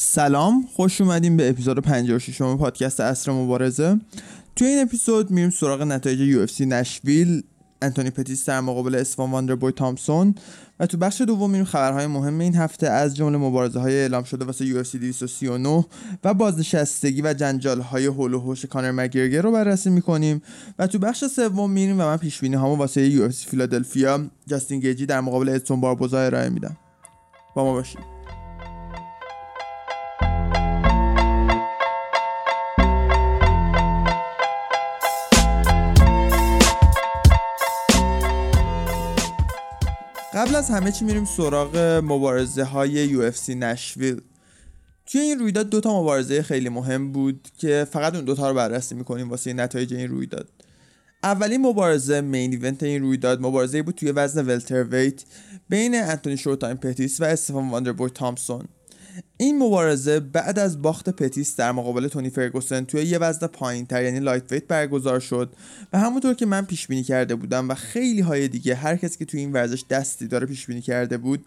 سلام خوش اومدیم به اپیزود 56 پادکست عصر مبارزه. توی این اپیزود میریم سراغ نتایج UFC نشویل انتونی پتیس در مقابل استیون واندربوی تامسون. و تو بخش دوم میریم خبرهای مهم این هفته از جمله مبارزه های اعلام شده واسه UFC 239 و بازنشستگی و جنجال های حول و حوش کانر مک‌گرگور رو بررسی می‌کنیم. و تو بخش سوم میریم و من پیش بینی هامو واسه UFC فیلادلفیا جاستین گیجی در مقابل ادسون باربوزا ارائه میدم. با ما باشید. قبل از همه چی میریم سراغ مبارزه های UFC نشویل. توی این رویداد دوتا مبارزه خیلی مهم بود که فقط اون دوتا رو بررسی می‌کنیم واسه نتایج این رویداد. اولین مبارزه مین ایونت این رویداد مبارزه بود توی وزن ولتر ویت بین انتونی شوتایم پتیس و استفان واندربوی تامسون. این مبارزه بعد از باخت پتیس در مقابل تونی فرگوسن توی یه وزن پایین تر یعنی lightweight برگزار شد و همونطور که من پیش بینی کرده بودم و خیلی های دیگه هر کسی که توی این ورزش دستی داره پیش بینی کرده بود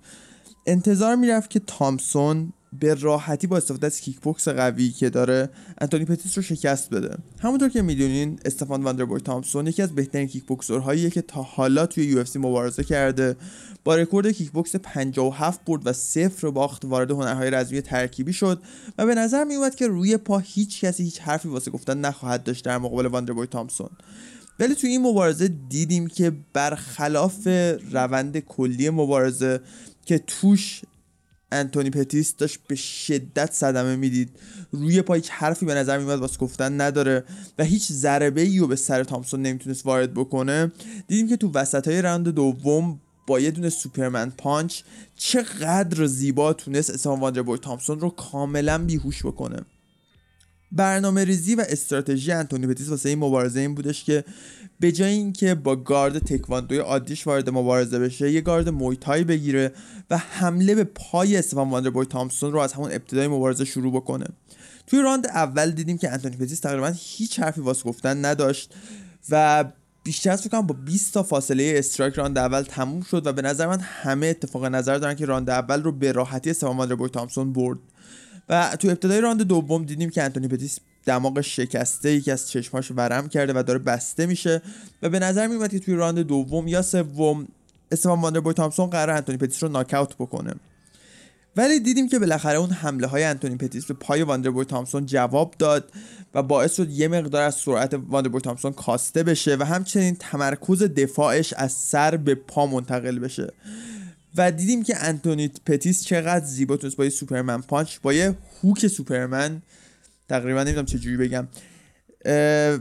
انتظار می‌رفت که تامسون به راحتی با استفاده از کیک بوکس قوی که داره انتونی پتیس رو شکست بده. همونطور که می‌دونین استفان واندربوی تامسون یکی از بهترین کیک بوکسورهاییه که تا حالا توی یو مبارزه کرده. با رکورد کیک بوکس 57 برد و صفر باخت وارد هنرهای رزمی ترکیبی شد و به نظر می که روی پا هیچ کسی هیچ حرفی واسه گفتن نخواهد داشت در مقابل واندربوی تامسون. ولی توی این مبارزه دیدیم که برخلاف روند کلی مبارزه که توش انتونی پتیس داشت به شدت صدمه می‌دید. روی پای هیچ حرفی به نظر میاد واسه گفتن نداره و هیچ ضربه ای رو به سر تامسون نمی‌تونست وارد بکنه. دیدیم که تو وسط های راند دوم با یه دونه superman punch چقدر زیبا تونست استیون واندربوی تامسون رو کاملا بیهوش بکنه. برنامه ریزی و استراتژی انتونی پتیس واسه این مبارزه این بودش که به جای اینکه با گارد تکواندوی عادیش وارد مبارزه بشه یه گارد مویتای بگیره و حمله به پای استفان واندربوی تامسون رو از همون ابتدای مبارزه شروع بکنه. توی راند اول دیدیم که انتونی پتیس تقریبا هیچ حرفی واسه گفتن نداشت و بیشتر از فکر با 20 تا فاصله strike راند اول تموم شد و به نظر من همه اتفاق نظر دارن که راند اول رو به راحتی استفان واندربوی تامسون برد. و تو ابتدای راند دوم دیدیم که انتونی پتیس دماغ شکسته یکی از چشماش ورم کرده و داره بسته میشه و به نظر میومد که توی راند دوم یا سوم استفان واندربوی تامسون قراره انتونی پتیس رو ناکاوت بکنه. ولی دیدیم که بالاخره اون حمله های انتونی پتیس به پای واندربوی تامسون جواب داد و باعث شد یه مقدار از سرعت واندربوی تامسون کاسته بشه و همچنین تمرکز دفاعش از سر به پا منتقل بشه. و دیدیم که انتونی پتیس چقدر زیبا تونست با یه superman punch با یه هوک سوپرمن تقریبا نمی‌دونم چجوری بگم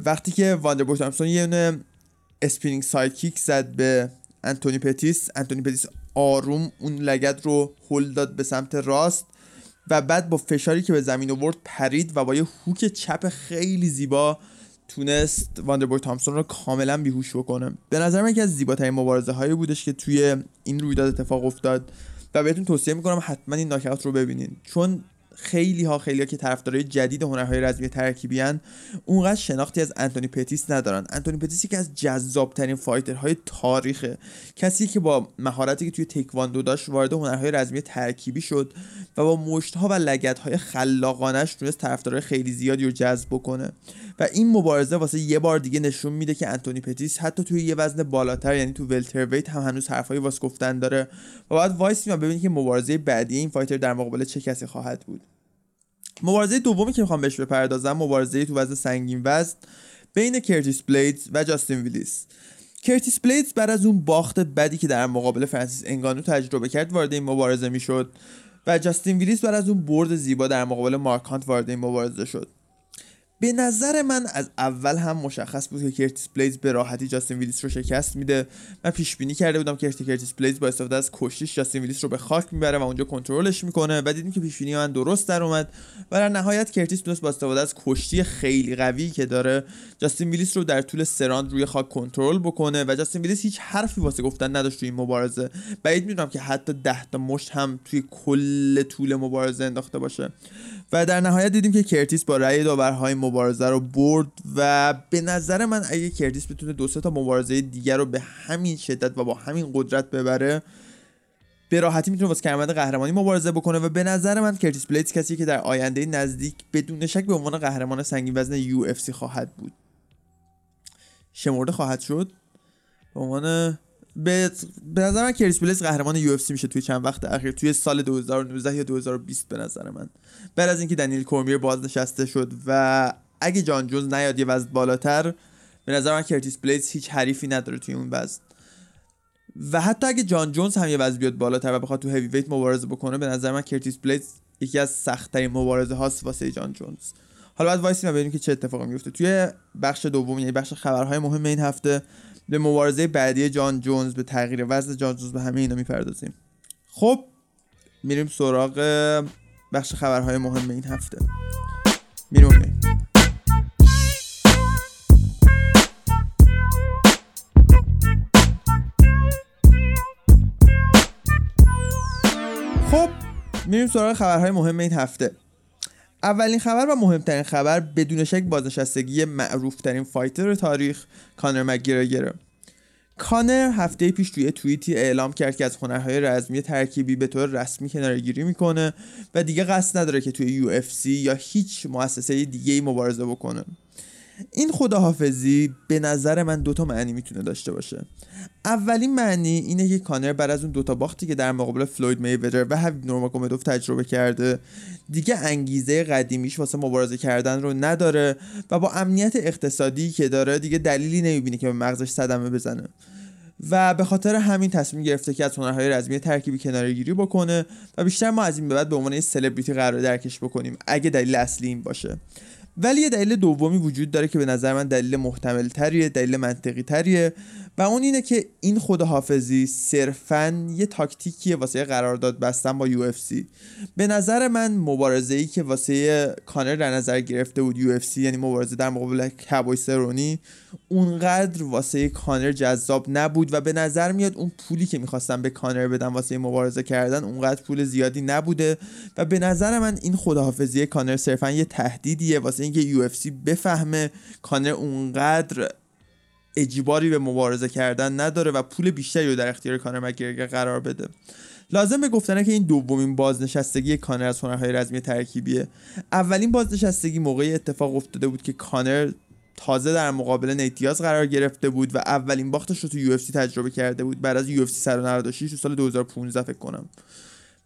وقتی که واندربوی تامسون یه spinning side kick زد به انتونی پتیس انتونی پتیس آروم اون لگد رو هل داد به سمت راست و بعد با فشاری که به زمین آورد پرید و با یه هوک چپ خیلی زیبا تونست واندربوی تامسون رو کاملا بیهوش بکنه. به نظر من یکی از زیباترین مبارزه هایی بودش که توی این رویداد اتفاق افتاد و بهتون توصیه می‌کنم حتما این ناکاوت رو ببینین. چون خیلی ها خیلی ها که طرفدارای جدید هنرهای رزمی ترکیبی ان اونقدر شناختی از انتونی پتیس ندارن. انتونی پتیس یکی از جذابترین fighter های تاریخه. کسی که با مهارتی که توی تکواندو داشت وارد هنرهای رزمی ترکیبی شد و با مشتها و لگدهای خلاقانش تونست طرفدارای خیلی زیادی رو جذب بکنه. و این مبارزه واسه یه بار دیگه نشون میده که انتونی پتیس حتی توی یه وزن بالاتر یعنی تو welterweight هم هنوز حرفایی واسه گفتن داره و باید وایسیم و ببینید که مبارزه بعدی این fighter در مقابل چه کسی خواهد بود. مبارزه دومی که می‌خوام بهش بپردازم مبارزه تو وزن سنگین وزن بین کرتیس بلیدز و جاستین ویلیس. کرتیس بلیدز بعد از اون باخت بدی که در مقابل فرانسیس انگانو تجربه کرد وارد این مبارزه می‌شد و جاستین ویلیس بعد از اون برد زیبا در مقابل مارک هانت وارد این مبارزه شد. به نظر من از اول هم مشخص بود که کرتیس بلیدز به راحتی جاستین ویلیس رو شکست میده. من پیش بینی کرده بودم که کرتیس بلیدز با استفاده از کشتیش جاستین ویلیس رو به خاک می‌بره و اونجا کنترلش می‌کنه و دیدیم که پیش بینی من درست در اومد و در نهایت کرتیس تونست با استفاده از کشتی خیلی قوی که داره جاستین ویلیس رو در طول سه راند روی خاک کنترل بکنه و جاستین ویلیس هیچ حرفی واسه گفتن نداشت توی این مبارزه. بعید می‌دونم که حتی 10 تا مشت هم توی کل طول مبارزه انداخته باشه. و در نهایت دیدیم که کرتیس با رأی داورهای مبارزه رو برد و به نظر من اگه کرتیس بتونه دو تا مبارزه دیگر رو به همین شدت و با همین قدرت ببره به راحتی می‌تونه واسه کمربند قهرمانی مبارزه بکنه و به نظر من کرتیس بلیدز کسی که در آینده نزدیک بدون شک به عنوان قهرمان سنگین وزن UFC خواهد بود. شمرده خواهد شد. به عنوان به به نظر من کرتیس بلیدز قهرمان UFC میشه توی چند وقت اخیر. توی سال 2019 یا 2020 به نظر من. بعد از اینکه دنیل کورمیر بازنشسته شد و اگه جان جونز نیاد یه وزن بالاتر به نظر من کرتیس بلیدز هیچ حریفی نداره توی اون وزن. و حتی اگه جان جونز هم یه وزن بیاد بالاتر و بخواد تو heavyweight مبارزه بکنه به نظر من کرتیس بلیدز یکی از سختترین مبارزه هاست واسه جان جونز. حالا بعد وایسیم ببینیم که چه اتفاقی میفته توی بخش دوم یعنی بخش خبرهای مهم این هفته به مبارزه بعدی جان جونز به تغییر وزن جان جونز به همه اینا می‌پردازیم. خب میریم سراغ بخش خبرهای مهم این هفته. میریم خب میریم سراغ خبرهای مهم این هفته. اولین خبر و مهمترین خبر بدون شک بازنشستگی معروفترین فایتر تاریخ کانر مگیرگره کانر هفته پیش توی توییتی اعلام کرد که از هنرهای رزمی ترکیبی به طور رسمی کنارگیری می‌کنه و دیگه قصد نداره که توی یو یا هیچ مؤسسه دیگه ای مبارزه بکنه. این خداحافظی به نظر من دوتا معنی می‌تونه داشته باشه. اولین معنی اینه که کانر بعد از اون دوتا باختی که در مقابل فلوید میودر و حبیب نورماگومدوف تجربه کرده دیگه انگیزه قدیمیش واسه مبارزه کردن رو نداره و با امنیت اقتصادی که داره دیگه دلیلی نمی‌بینه که به مغزش صدمه بزنه. و به خاطر همین تصمیم گرفته که از هنرهای رزمی ترکیبی کنارگیری بکنه و بیشتر ما از این به بعد به عنوان یه سلبریتی قرار درکش بکنیم اگه دلیل اصلی این باشه. ولی یه دلیل دومی وجود داره که به نظر من دلیل محتمل تریه دلیل منطقی تریه و اون اینه که این خداحافظی صرفا یه تاکتیکیه واسه قرارداد بستن با یو به نظر من مبارزه ای که واسه کانر در نظر گرفته بود یو یعنی مبارزه در مقابل کبوی سرونی اونقدر واسه کانر جذاب نبود و به نظر میاد اون پولی که می‌خواستن به کانر بدن واسه مبارزه کردن اونقدر پول زیادی نبوده و به نظر من این خداحافظی کانر صرفا یه تهدیدیه واسه اینکه یو بفهمه کانر اونقدر اجباری به مبارزه کردن نداره و پول بیشتری رو در اختیار کانر مک‌گرگور قرار بده. لازم به گفتنه که این دومین بازنشستگی کانر از هنرهای رزمی ترکیبیه. اولین بازنشستگی موقعی اتفاق افتاده بود که کانر تازه در مقابل نیت دیاز قرار گرفته بود و اولین باختش رو تو UFC تجربه کرده بود. بعد از UFC 196 تو سال 2015 فکر کنم.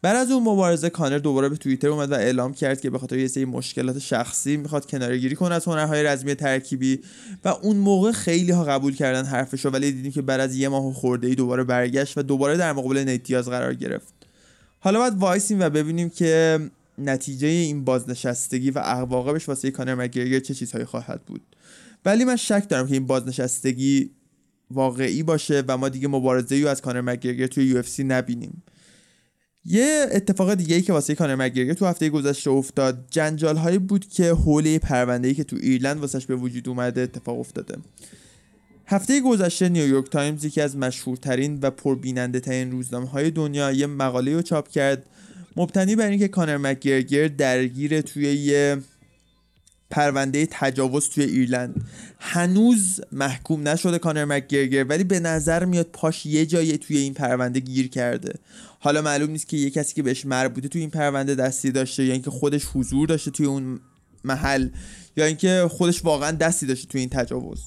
بعد از اون مبارزه کانر دوباره به توییتر اومد و اعلام کرد که به خاطر یه سری مشکلات شخصی می‌خواد کناره‌گیری کنه از هنرهای رزمی ترکیبی و اون موقع خیلی ها قبول کردن حرفشو ولی دیدیم که بعد از یه ماه خورده ای دوباره برگشت و دوباره در مقابل نیت دیاز قرار گرفت. حالا باید وایسیم و ببینیم که نتیجه این بازنشستگی و عواقبش واسه کانر مک‌گرگور چه چیزهایی خواهد بود. ولی من شک دارم که این بازنشستگی واقعی باشه و ما دیگه مبارزه از کانر مک‌گرگور توی UFC نبینیم. یه اتفاق دیگه ای که واسه کانر مک‌گرگور تو هفته گذشته افتاد. جنجال هایی بود که حول پرونده ای که تو ایرلند واسش به وجود اومده اتفاق افتاده. هفته گذشته نیویورک تایمز یکی از مشهورترین و پربیننده ترین روزنامه های دنیا یه مقاله رو چاپ کرد. مبتنی بر اینکه کانر مک‌گرگور درگیر توی یه پرونده تجاوز توی ایرلند. هنوز محکوم نشده کانر مک‌گرگور ولی به نظر میاد پاش یه جایی توی این پرونده گیر کرده. حالا معلوم نیست که یه کسی که بهش مربوطه توی این پرونده دستی داشته یا اینکه خودش حضور داشته توی اون محل یا اینکه خودش واقعا دستی داشته توی این تجاوز.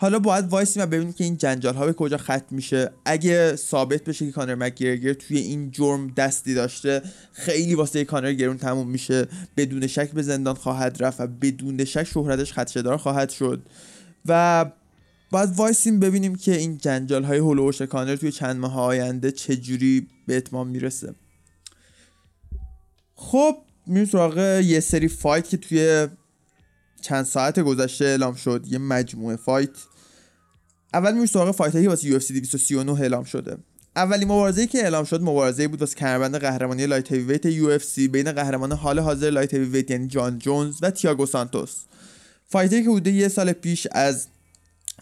حالا باید وایسیم و ببینیم که این جنجال ها به کجا ختم میشه. اگه ثابت بشه که کانر مک‌گرگور توی این جرم دستی داشته خیلی واسه کانر گرون تموم میشه. بدون شک به زندان خواهد رفت و بدون شک شهرتش خدشدار خواهد شد. و باید وایسیم ببینیم که این جنجال های هلوش کانر توی چند ماه آینده چجوری به اتمام می‌رسه. خب میریم سراغ یه سری fight که توی چند ساعت گذشته اعلام شد. یه مجموعه fight. اول میریم سراغ fight هایی واسه UFC 239 اعلام شده. اولین مبارزه‌ای که اعلام شد مبارزه بود واسه کمربند قهرمانی light heavyweight UFC بین قهرمان حال حاضر light heavyweight یعنی جان جونز و تیاگو سانتوس. fighter ی که حدود یه سال پیش از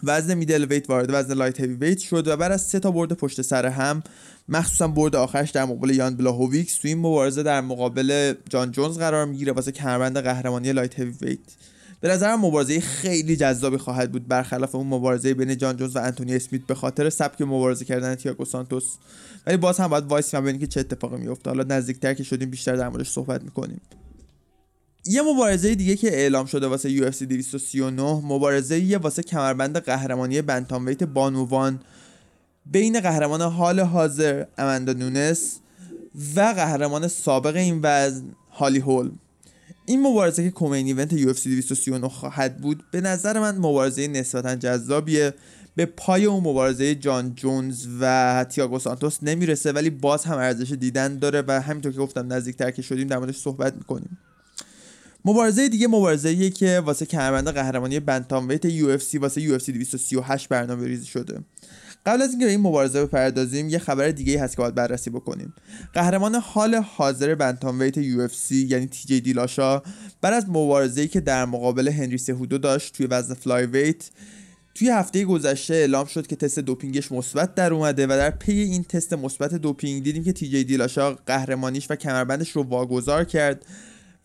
وزن middleweight وارد وزن light heavyweight شد و بعد از سه تا برد پشت سر هم مخصوصا برد آخرش در مقابل یان بلاهوویچ تو این مبارزه در مقابل جان جونز قرار می‌گیره واسه کمربند قهرمانی light heavyweight. به نظرم مبارزه خیلی جذابی خواهد بود برخلاف اون مبارزه بین جان جونز و آنتونی اسمیت به خاطر سبک مبارزه کردن تیاگو سانتوس. ولی باز هم باید وایسیم ببینیم که چه اتفاقی میفته حالا نزدیکتر که شدیم بیشتر در موردش صحبت می‌کنیم. یه مبارزه دیگه که اعلام شده واسه UFC 239 مبارزه‌ایه واسه کمربند قهرمانی bantamweight بانوان بین قهرمان حال حاضر اماندا نونس و قهرمان سابق این وزن هالی هول این مبارزه که کومین ایونت UFC 239 خواهد بود به نظر من مبارزه نسبتا جذابیه. به پای اون مبارزه جان جونز و تیاگو سانتوس نمی‌رسه ولی باز هم ارزش دیدن داره و همینطور که گفتم نزدیکتر که شدیم در موردش صحبت می‌کنیم. مبارزه دیگه مبارزه که واسه کمربند قهرمانی بنتام ویت UFC واسه UFC 238 برنامه ریزی شده. قبل از اینکه به این مبارزه بپردازیم یه خبر دیگه هست که باید بررسی بکنیم. قهرمان حال حاضر bantamweight UFC یعنی تی جی دیلاشاو بعد از مبارزه‌ای که در مقابل هنری سهودو داشت توی وزن flyweight توی هفته گذشته اعلام شد که تست دوپینگش مثبت در اومده و در پی این تست مثبت دوپینگ دیدیم که تی جی دیلاشاو قهرمانیش و کمربندش رو واگذار کرد.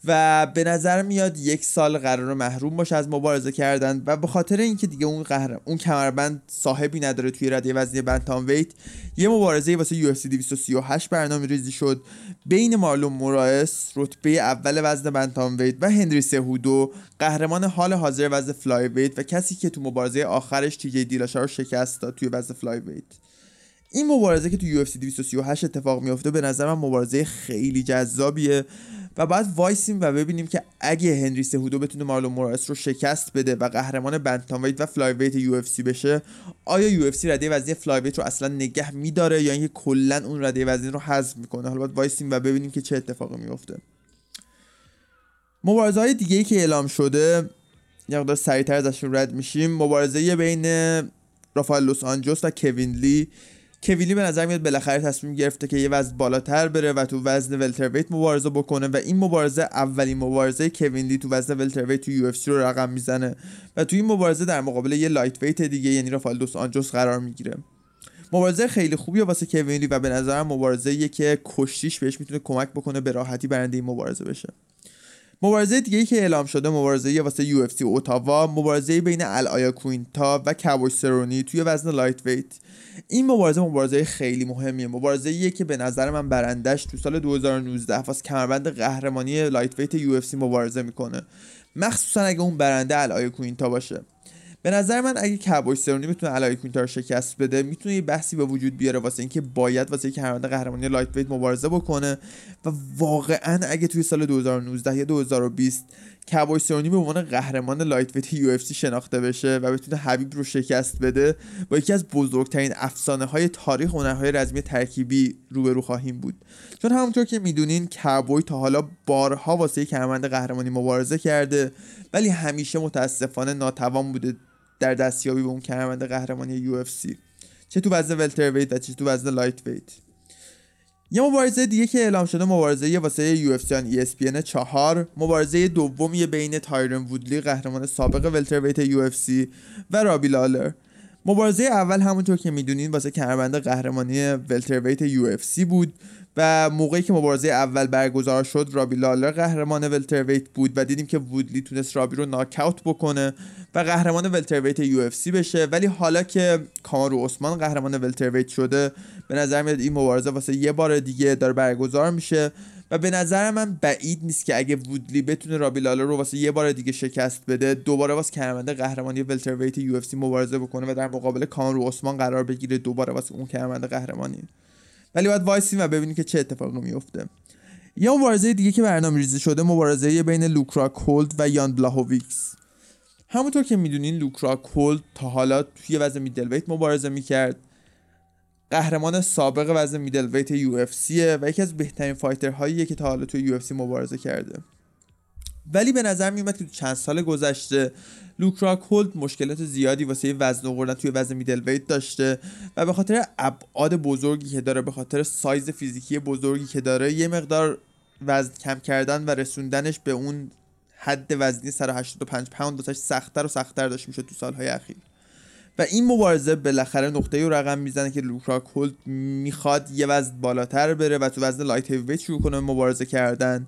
و به نظر میاد یک سال قراره محروم باشه از مبارزه کردن و به خاطر اینکه دیگه اون قهر اون کمربند صاحبی نداره توی رده وزنی bantamweight یه مبارزه واسه UFC 238 برنامه ریزی شد بین مارلون مورایس رتبه اول وزن bantamweight و هنری سهودو قهرمان حال حاضر وزن flyweight و کسی که تو مبارزه آخرش تی جی دیلاشاو رو شکست داد توی وزن flyweight. این مبارزه که تو UFC 238 اتفاق میفته به نظر من مبارزه خیلی جذابیه. و بعد وایسیم و ببینیم که اگه هنری سهودو بتونه مارلون مورایس رو شکست بده و قهرمان bantamweight و flyweight UFC بشه آیا UFC رده وزنی flyweight رو اصلا نگه میداره یا اینکه کلا اون رده وزنی رو حذف می‌کنه؟ حالا باید وایسیم و ببینیم که چه اتفاقی میفته مبارزه های دیگه که اعلام شده یه مقدار سریعتر ازشون رد میشیم. مبارزه بین رافائل دوس آنجوس و کوین لی. کوین لی به نظر میاد بالاخره تصمیم گرفته که یه وزن بالاتر بره و تو وزن welterweight مبارزه بکنه و این مبارزه اولین مبارزه کوین لی تو وزن welterweight تو UFC رو رقم می‌زنه و تو این مبارزه در مقابل یه lightweight دیگه یعنی رافائل دوس آنجوس قرار می‌گیره. مبارزه خیلی خوبیه واسه کوین لی و به نظرم مبارزه که کشتیش بهش می‌تونه کمک بکنه به راحتی برنده این مبارزه بشه. مبارزه دیگه که اعلام شده مبارزه واسه UFC اوتاوا مبارزه بین ال آیاکوینتا و کابوی سرونی توی وزن lightweight این مبارزه مبارزه خیلی مهمیه. مبارزه ایه که به نظر من برندش تو سال 2019 واسه کمربند قهرمانی lightweight UFC مبارزه می‌کنه. مخصوصا اگه اون برنده ال آیاکوینتا باشه. به نظر من اگه کابوی سرونی می‌تونه ال آیاکوینتا رو شکست بده می‌تونه یه بحثی به وجود بیاره واسه اینکه باید واسه اینکه هرونده قهرمانی lightweight مبارزه بکنه و واقعا اگه توی سال 2019 یا 2020 کابوی سرونی به عنوان قهرمان lightweight UFC شناخته بشه و بتونه حبیب رو شکست بده با یکی از بزرگترین افسانه های تاریخ هنرهای رزمی ترکیبی روبرو خواهیم بود. چون همونطور که می‌دونین کابوی تا حالا بارها واسه کمربند قهرمانی مبارزه کرده ولی همیشه متاسفانه ناتوان بوده در دستیابی به اون کمربند قهرمانی UFC چه تو وزن welterweight و چه تو وزن lightweight یه مبارزه دیگه که اعلام شده مبارزه واسه UFC ESPN 4 مبارزه دومی بین تایرن وودلی قهرمان سابق welterweight UFC و رابی لالر. مبارزه اول همونطور که می‌دونین واسه کمربند قهرمانی welterweight UFC بود. و موقعی که مبارزه اول برگزار شد رابی لالر قهرمان welterweight بود و دیدیم که وودلی تونست رابی رو ناکاوت بکنه و قهرمان welterweight UFC بشه. ولی حالا که کامارو عثمان قهرمان welterweight شده به نظر میاد این مبارزه واسه یه بار دیگه داره برگزار میشه و به نظر من بعید نیست که اگه وودلی بتونه رابی لالر رو واسه یه بار دیگه شکست بده دوباره واسه کمربند قهرمانی welterweight UFC مبارزه بکنه و در مقابل کامارو عثمان قرار بگیره دوباره واسه اون کمربند قهرمانی. ولی باید وایسیم و ببینیم که چه اتفاقی میفته. یه مبارزه دیگه که برنامه ریزی شده مبارزه بین لوک راکولد و یان بلاهویکس همونطور که می‌دونین لوک راکولد تا حالا توی وزن middleweight مبارزه می‌کرد. قهرمان سابق وزن middleweight UFC و یکی از بهترین fighter هاییه که تا حالا توی UFC مبارزه کرده. ولی به نظر میومد که چند سال گذشته لوک راکولد مشکلات زیادی واسه وزن آوردن توی وزن middleweight داشته و به خاطر ابعاد بزرگی که داره به خاطر سایز فیزیکی بزرگی که داره یه مقدار وزن کم کردن و رسوندنش به اون حد وزنی 185 پوند واسش سختتر و سختتر داشت میشه تو سالهای اخیر. و این مبارزه بالاخره نقطه رو رقم می‌زنه که لوک راکولد می‌خواد یه وزن بالاتر بره و تو وزن light heavyweight شروع کنه مبارزه کردن.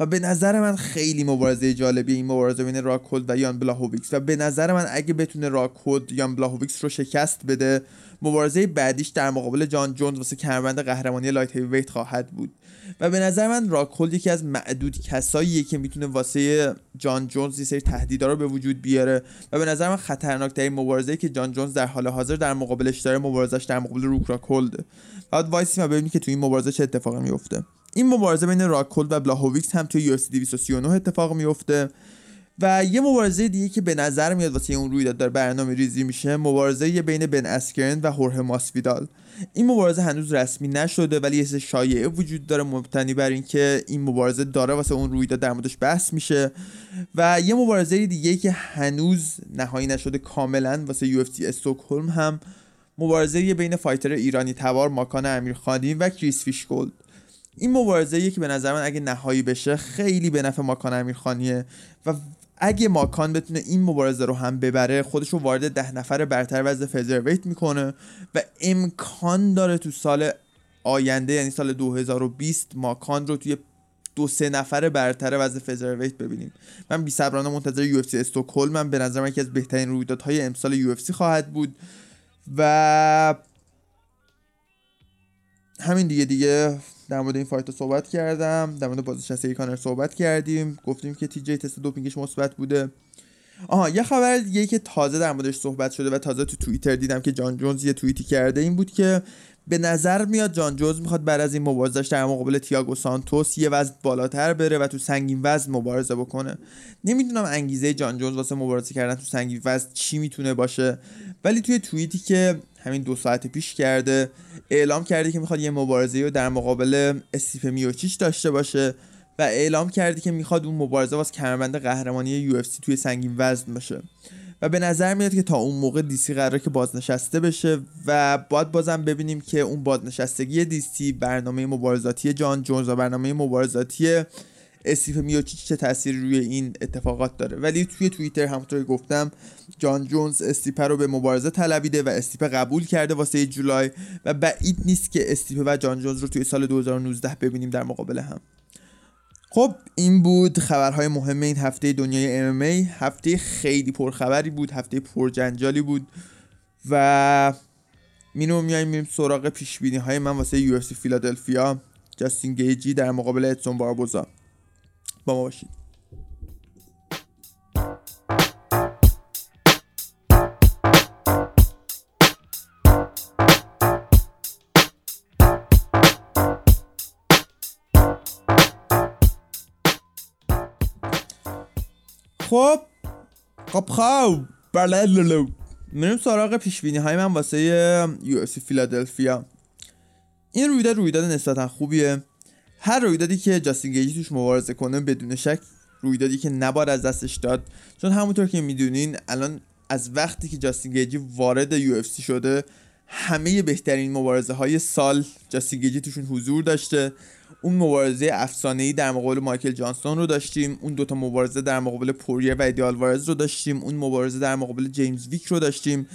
و به نظر من خیلی مبارزه جالبی این مبارزه بین راکولد و یان بلاهویکس و به نظر من اگه بتونه راکولد یان بلاهویکس رو شکست بده مبارزه بعدیش در مقابل جان جونز واسه کمربند قهرمانی light heavyweight خواهد بود. و به نظر من راکولد یکی از معدود کساییه که می‌تونه واسه جان جونز یه سری تهدیدا رو به وجود بیاره. و به نظر من خطرناکترین مبارزه که جان جونز در حال حاضر در مقابلش داره مبارزش در مقابل لوک راکولد باید وایسیم و ببینیم که تو این مبارزه چه اتفاقی میفته این مبارزه بین راکولد و بلاهویکس هم توی UFC 239 اتفاق میفته و یه مبارزه دیگه که به نظر میاد واسه اون رویداد داره برنامه ریزی میشه مبارزه بین بن اسکرن و هورهه ماسویدال. این مبارزه هنوز رسمی نشده ولی یه شایعه وجود داره مبتنی بر اینکه این مبارزه داره واسه اون رویداد در موردش بحث میشه. و یه مبارزه دیگه که هنوز نهایی نشده کاملا واسه UFC استکهلم هم مبارزه بین فایتر ایرانی تبار ماکان امیرخانی و کریس فیش گولد این مبارزه که به نظر من اگه نهایی بشه خیلی به نفع ماکان امیرخانیه و اگه ماکان بتونه این مبارزه رو هم ببره خودش رو وارد ده نفر برتر وزن فزرویت می‌کنه و امکان داره تو سال آینده یعنی سال 2020 ماکوان رو توی دو سه نفر برتر وزن featherweight ببینیم. من بی صبرانه منتظر UFC استکهلم. به نظر من یکی از بهترین رویدادهای امسال UFC خواهد بود. و همین دیگه دیگه. در مورد این fight صحبت کردم. در مورد بازنشستگی کانر صحبت کردیم. گفتیم که تی جی تست دوپینگش مثبت بوده. آها یه خبر دیگه که تازه در موردش صحبت شده و تازه تو توییتر دیدم که جان جونز یه توییتی کرده این بود که به نظر میاد جان جونز می‌خواد بعد از این مبارزش در مقابل تییاگو سانتوس یه وزن بالاتر بره و تو سنگین وزن مبارزه بکنه. نمی‌دونم انگیزه جان جونز واسه مبارزه کردن تو سنگین وزن چی می‌تونه باشه ولی توی توییتی که همین دو ساعت پیش کرده اعلام کرده که می‌خواد یه مبارزه رو در مقابل استیپ میوچیچ داشته باشه. و اعلام کرده که می‌خواد اون مبارزه واس کمربند قهرمانی UFC توی سنگین وزن باشه. و به نظر میاد که تا اون موقع دیسی قراره که بازنشسته بشه و باید بازم ببینیم که اون بازنشستگی دیسی برنامه مبارزاتی جان جونز و برنامه مبارزاتی استیپ میوچیچ چه تاثیری روی این اتفاقات داره. ولی توی توییتر همونطور گفتم جان جونز استیپ رو به مبارزه طلبیده و استیپ قبول کرده واسه جولای و بعید نیست که استیپ و جان جونز رو توی سال 2019 ببینیم در مقابل هم. خب این بود خبرهای مهم این هفته دنیای MMA هفته خیلی پرخبری بود هفته پرجنجالی بود و مینو میایم میریم سراغ پیش های من واسه یو فیلادلفیا. جاستین گیجی در مقابل ادسون باربوزا با ما باشید. خب خب خب. بله میریم سراغ پیشبینی های من واسه UFC فیلادلفیا. این رویداد رویداد نسبتا خوبیه. هر رویدادی که جاستین گیجی توش مبارزه کنه بدون شک رویدادی که نباید از دستش داد. چون همونطور که می‌دونین الان از وقتی که جاستین گیجی وارد UFC شده همه بهترین مبارزه های سال جاستین گیجی توشون حضور داشته. اون مبارزه افسانه ای در مقابل مایکل جانسون رو داشتیم. اون دوتا مبارزه در مقابل پوریر و ایدیال وارز رو داشتیم. اون مبارزه در مقابل جیمز ویک رو داشتیم.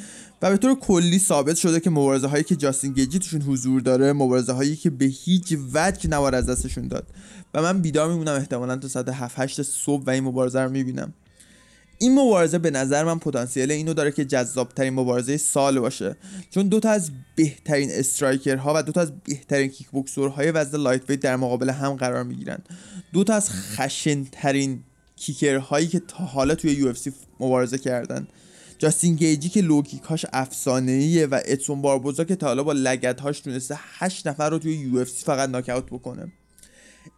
و به طور کلی ثابت شده که مبارزه هایی که جاستین گیجی توشون حضور داره مبارزه هایی که به هیچ وجه نوار از دستشون داد. و من بیدار میمونم احتمالا تا ساعت 7 8 صبح و این مبارزه رو می‌بینم. این مبارزه به نظر من پتانسیل اینو داره که جذابترین مبارزه سال باشه. چون دوتا از بهترین striker ها و دوتا از بهترین kicker های وزن lightweight در مقابل هم قرار می‌گیرن. دوتا از خشنترین kicker هایی که تا حالا توی UFC مبارزه کردن. جاستین گیجی که low kick اش افسانه ایه و ادسون باربوزا که تا حالا با kick هاش تونسته 8 نفر رو توی UFC فقط ناکاوت بکنه.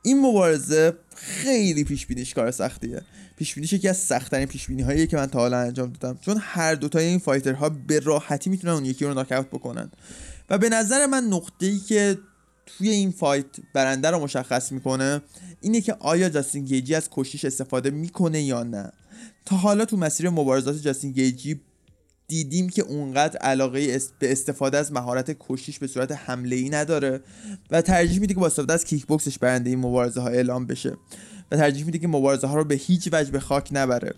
این مبارزه خیلی پیش بینیش کار سختیه. پیش بینیش یکی از سختترین پیش بینی هایی که من تا حالا انجام دادم. چون هر دوتای این fighter ها به راحتی می‌تونن اون یکی رو ناکاوت بکنن. و به نظر من نقطه ای که توی این fight برنده رو مشخص می‌کنه اینه که آیا جاستین گیجی از کشتیش استفاده می‌کنه یا نه. تا حالا تو مسیر مبارزات جاستین گیجی دیدیم که اونقدر علاقه به استفاده از مهارت کشتیش به صورت حمله ای نداره و ترجیح میده که با استفاده از کیک بوکسش برنده این مبارزه ها اعلام بشه و ترجیح میده که مبارزه ها رو به هیچ وجه به خاک نبره.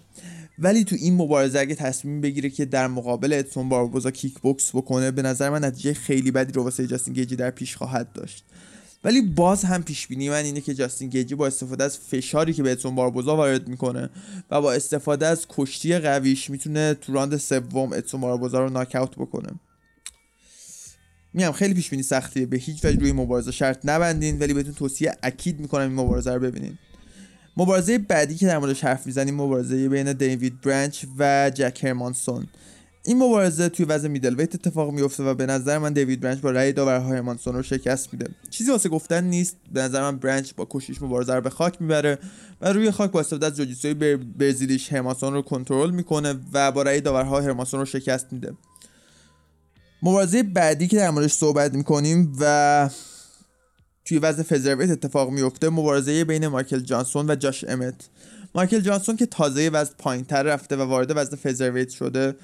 ولی تو این مبارزه اگه تصمیم بگیره که در مقابل ادسون باربوزا کیک بوکس بکنه به نظر من نتیجه خیلی بدی رو واسه جاستین گیجی در پیش خواهد داشت. ولی باز هم پیش بینی من اینه که جاستین گیجی با استفاده از فشاری که به اتسون باربوزا وارد می‌کنه و با استفاده از کشتی قویش می‌تونه تو راند سوم اتسون باربوزا رو ناک بکنه. میگم خیلی پیش بینی سختیه. به هیچ وجه روی مبارزه شرط نبندین ولی بهتون توصیه اکید می‌کنم این مبارزه رو ببینین. مبارزه بعدی که در موردش حرف می‌زنیم مبارزه بین دیوید برانچ و جک هرمانسون. این مبارزه توی وزن میدل ویت اتفاق میفته و به نظر من دیوید برانچ با رأی داورهای هرمانسون رو شکست میده. چیزی واسه گفتن نیست. به نظر من برانچ با کشیش مبارزه رو به خاک می‌بره و روی خاک با استفاده از جوجیتسوی برزیلیش هرمانسون رو کنترل می‌کنه و با رأی داورها هرمانسون رو شکست میده. مبارزه بعدی که در موردش صحبت می‌کنیم و توی وزن فزرویت اتفاق میفته مبارزه بین مایکل جانسون و جاش امت. مایکل جانسون که تازه وزن پایین تر رفته و وارد وزن فزرویت شده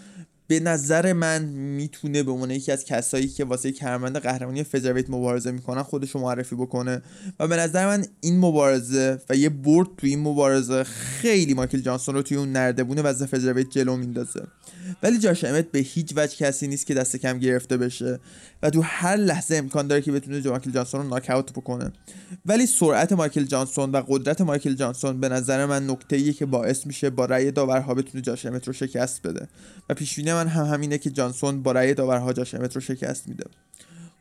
به نظر من می‌تونه به عنوان یکی از کسایی که واسه کرمند قهرمانی فزرویت مبارزه می‌کنن خودش رو معرفی بکنه. و به نظر من این مبارزه و یه برد توی این مبارزه خیلی مایکل جانسون رو توی اون نردبون وزن فزرویت جلو میندازه. ولی جاش امت به هیچ وجه کسی نیست که دست کم گرفته بشه و تو هر لحظه امکان داره که بتونه مایکل جانسون رو ناک بکنه. ولی سرعت مایکل جانسون و قدرت مایکل جانسون به نظر من نکته که باعث میشه با رأی داورها بتونه جاش امت رو شکست بده. و پیش من هم همینه که جانسون با رأی داورها جاش امت رو شکست میده.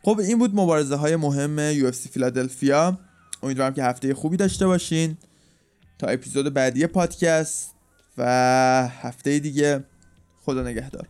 خب این بود مبارزه های مهم UFC فیلادلفیا. امیدوارم که هفته خوبی داشته باشین. تا اپیزود بعدی پادکست و هفته دیگه. خدا نگهدار.